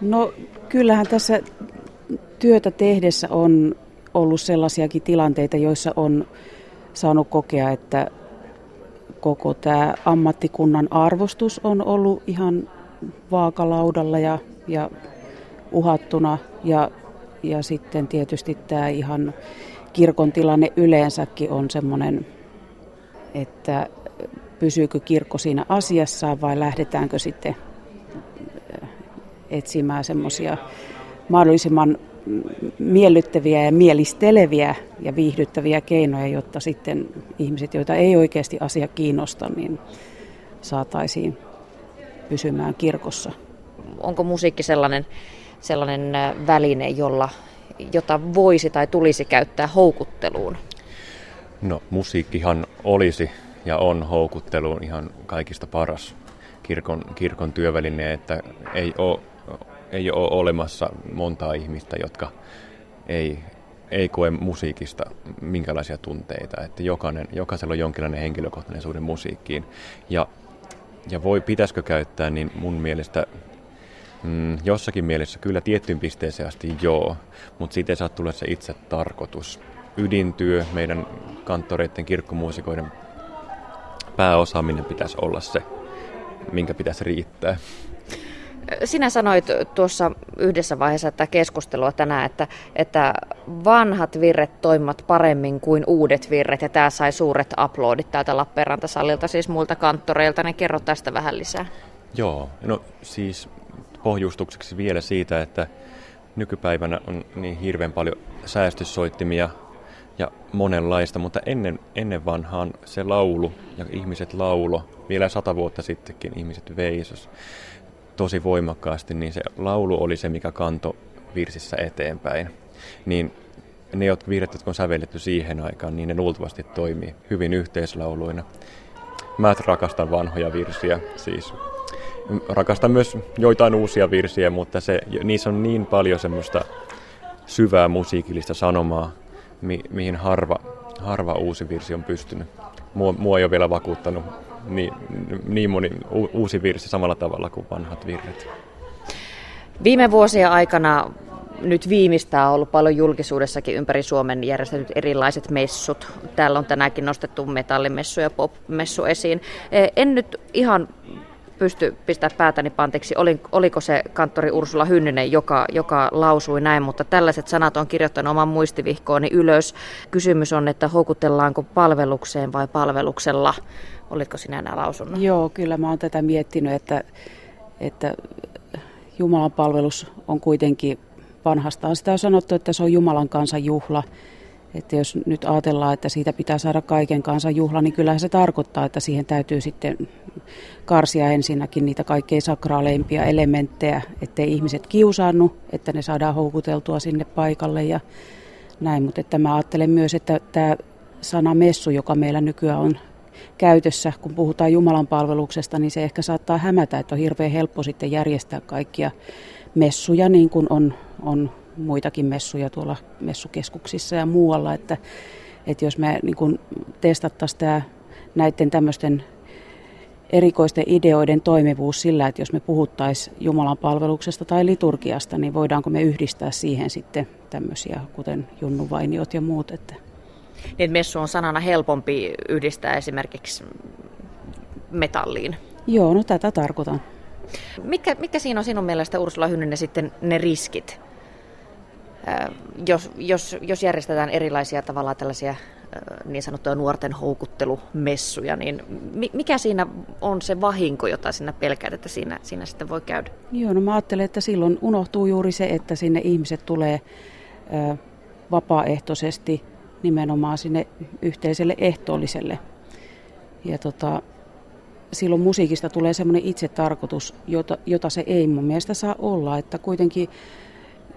No kyllähän tässä työtä tehdessä on ollut sellaisiakin tilanteita, joissa on saanut kokea, että koko tämä ammattikunnan arvostus on ollut ihan vaakalaudalla ja, ja uhattuna. Ja, ja sitten tietysti tämä ihan kirkon tilanne yleensäkin on semmoinen, että pysyykö kirkko siinä asiassaan vai lähdetäänkö sitten etsimään semmoisia mahdollisimman miellyttäviä ja mielisteleviä ja viihdyttäviä keinoja, jotta sitten ihmiset, joita ei oikeasti asia kiinnosta, niin saataisiin pysymään kirkossa. Onko musiikki sellainen, sellainen väline, jolla, jota voisi tai tulisi käyttää houkutteluun? No musiikkihan olisi ja on houkutteluun ihan kaikista paras kirkon, kirkon työväline, että ei ole ei ole olemassa montaa ihmistä, jotka ei, ei koe musiikista minkälaisia tunteita. Että jokainen, jokaisella on jonkinlainen henkilökohtainen suhde musiikkiin. Ja, ja voi, pitäisikö käyttää, niin mun mielestä mm, jossakin mielessä kyllä tiettyyn pisteeseen asti joo, mutta siitä ei saa tulla se itse tarkoitus. Ydintyö, meidän kanttoreiden, kirkkomuusikoiden pääosaaminen pitäisi olla se, minkä pitäisi riittää. Sinä sanoit tuossa yhdessä vaiheessa että keskustelua tänään, että, että vanhat virret toimivat paremmin kuin uudet virret, ja tämä sai suuret aplodit täältä Lappeenrantasalilta, siis muilta kanttoreilta, niin kerro tästä vähän lisää. Joo, no siis pohjustukseksi vielä siitä, että nykypäivänä on niin hirveän paljon säästyssoittimia ja monenlaista, mutta ennen, ennen vanhaan se laulu ja ihmiset laulo, vielä sata vuotta sittenkin ihmiset veisos tosi voimakkaasti, niin se laulu oli se, mikä kanto virsissä eteenpäin. Niin ne jotka virret, jotka on sävelletty siihen aikaan, niin ne luultavasti toimii hyvin yhteislauluina. Mä rakastan vanhoja virsiä, siis rakastan myös joitain uusia virsiä, mutta se, niissä on niin paljon semmoista syvää musiikillista sanomaa, mi, mihin harva, harva uusi virsi on pystynyt. Mua, mua ei ole vielä vakuuttanut niin, niin moni uusi virsi samalla tavalla kuin vanhat virret. Viime vuosien aikana nyt viimeistään on ollut paljon julkisuudessakin ympäri Suomen järjestetyt erilaiset messut. Täällä on tänäänkin nostettu metallimessu ja pop-messu esiin. E, en nyt ihan pysty pistää päätäni panteeksi, oliko se kanttori Ursula Hynnynen, joka, joka lausui näin, mutta tällaiset sanat on kirjoittanut oman muistivihkooni ylös. Kysymys on, että houkutellaanko palvelukseen vai palveluksella. Olitko sinä nämä lausunut? Joo, kyllä mä oon tätä miettinyt, että, että Jumalan palvelus on kuitenkin vanhastaan sitä on sanottu, että se on Jumalan kansan juhla. Että jos nyt ajatellaan, että siitä pitää saada kaiken kansan juhla, niin kyllähän se tarkoittaa, että siihen täytyy sitten karsia ensinnäkin niitä kaikkein sakraaleimpia elementtejä, ettei ihmiset kiusaannu, että ne saadaan houkuteltua sinne paikalle ja näin. Mutta että mä ajattelen myös, että tämä sana messu, joka meillä nykyään on käytössä, kun puhutaan Jumalan palveluksesta, niin se ehkä saattaa hämätä, että on hirveän helppo sitten järjestää kaikkia messuja, niin kuin on, on muitakin messuja tuolla messukeskuksissa ja muualla, että, että jos me niin testattaisiin tämä näiden tämmöisten erikoisten ideoiden toimivuus sillä, että jos me puhuttaisiin Jumalan palveluksesta tai liturgiasta, niin voidaanko me yhdistää siihen sitten tämmöisiä, kuten junnuvainiot ja muut. Että. Niin, että messu on sanana helpompi yhdistää esimerkiksi metalliin. Joo, no tätä tarkoitan. Mikä, mikä siinä on sinun mielestä Ursula Hynnynen sitten ne riskit, jos, jos, jos järjestetään erilaisia tavallaan tällaisia niin sanottuja nuorten houkuttelumessuja, niin mikä siinä on se vahinko, jota sinä pelkäät, että siinä, siinä sitten voi käydä? Joo, no mä ajattelen, että silloin unohtuu juuri se, että sinne ihmiset tulee vapaaehtoisesti nimenomaan sinne yhteiselle ehtoolliselle. Ja tota, silloin musiikista tulee semmoinen itsetarkoitus, jota, jota se ei mun mielestä saa olla, että kuitenkin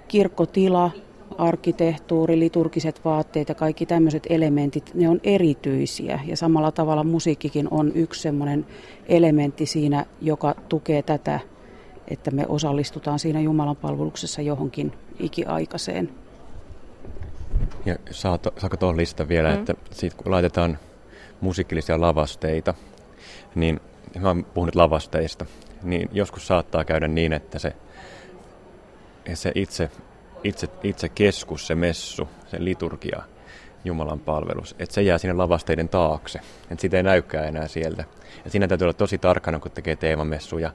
kirkkotila, arkkitehtuuri, liturgiset vaatteet ja kaikki tämmöiset elementit, ne on erityisiä. Ja samalla tavalla musiikkikin on yksi semmoinen elementti siinä, joka tukee tätä, että me osallistutaan siinä Jumalan palveluksessa johonkin ikiaikaiseen. Ja saako tuohon lista vielä, mm. että sit kun laitetaan musiikillisia lavasteita, niin mä oon puhunut lavasteista, niin joskus saattaa käydä niin, että se se itse, itse, itse keskus, se messu, se liturgia, Jumalan palvelus, että se jää sinne lavasteiden taakse, että sitä ei näykään enää sieltä. Ja siinä täytyy olla tosi tarkkana, kun tekee teemamessuja.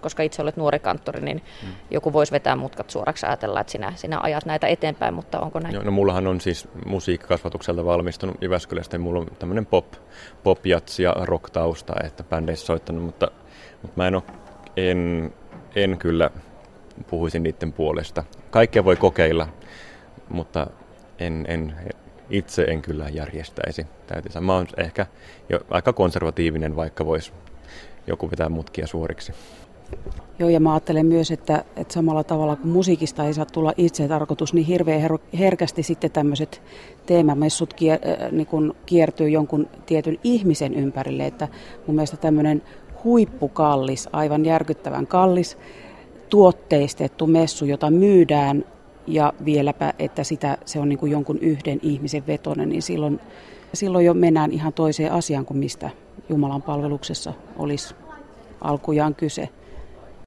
Koska itse olet nuori kanttori, niin mm. joku voisi vetää mutkat suoraksi ajatella, että sinä, sinä ajat näitä eteenpäin, mutta onko näin? No, no mullahan on siis musiikkikasvatukselta valmistunut Jyväskylästä, ja mulla on tämmöinen pop, pop ja rock-tausta, että bändeissä soittanut, mutta, mutta mä en, ole, en, en kyllä puhuisin niiden puolesta. Kaikkea voi kokeilla, mutta en, en, itse en kyllä järjestäisi. Täytyy Mä oon ehkä jo aika konservatiivinen, vaikka voisi joku vetää mutkia suoriksi. Joo, ja mä ajattelen myös, että, että samalla tavalla kuin musiikista ei saa tulla itse tarkoitus, niin hirveän her- herkästi sitten tämmöiset teemamessut kier, äh, niin kun kiertyy jonkun tietyn ihmisen ympärille. Että mun mielestä tämmöinen huippukallis, aivan järkyttävän kallis, tuotteistettu messu, jota myydään ja vieläpä, että sitä, se on niin kuin jonkun yhden ihmisen vetonen, niin silloin, silloin jo mennään ihan toiseen asiaan kuin mistä Jumalan palveluksessa olisi alkujaan kyse.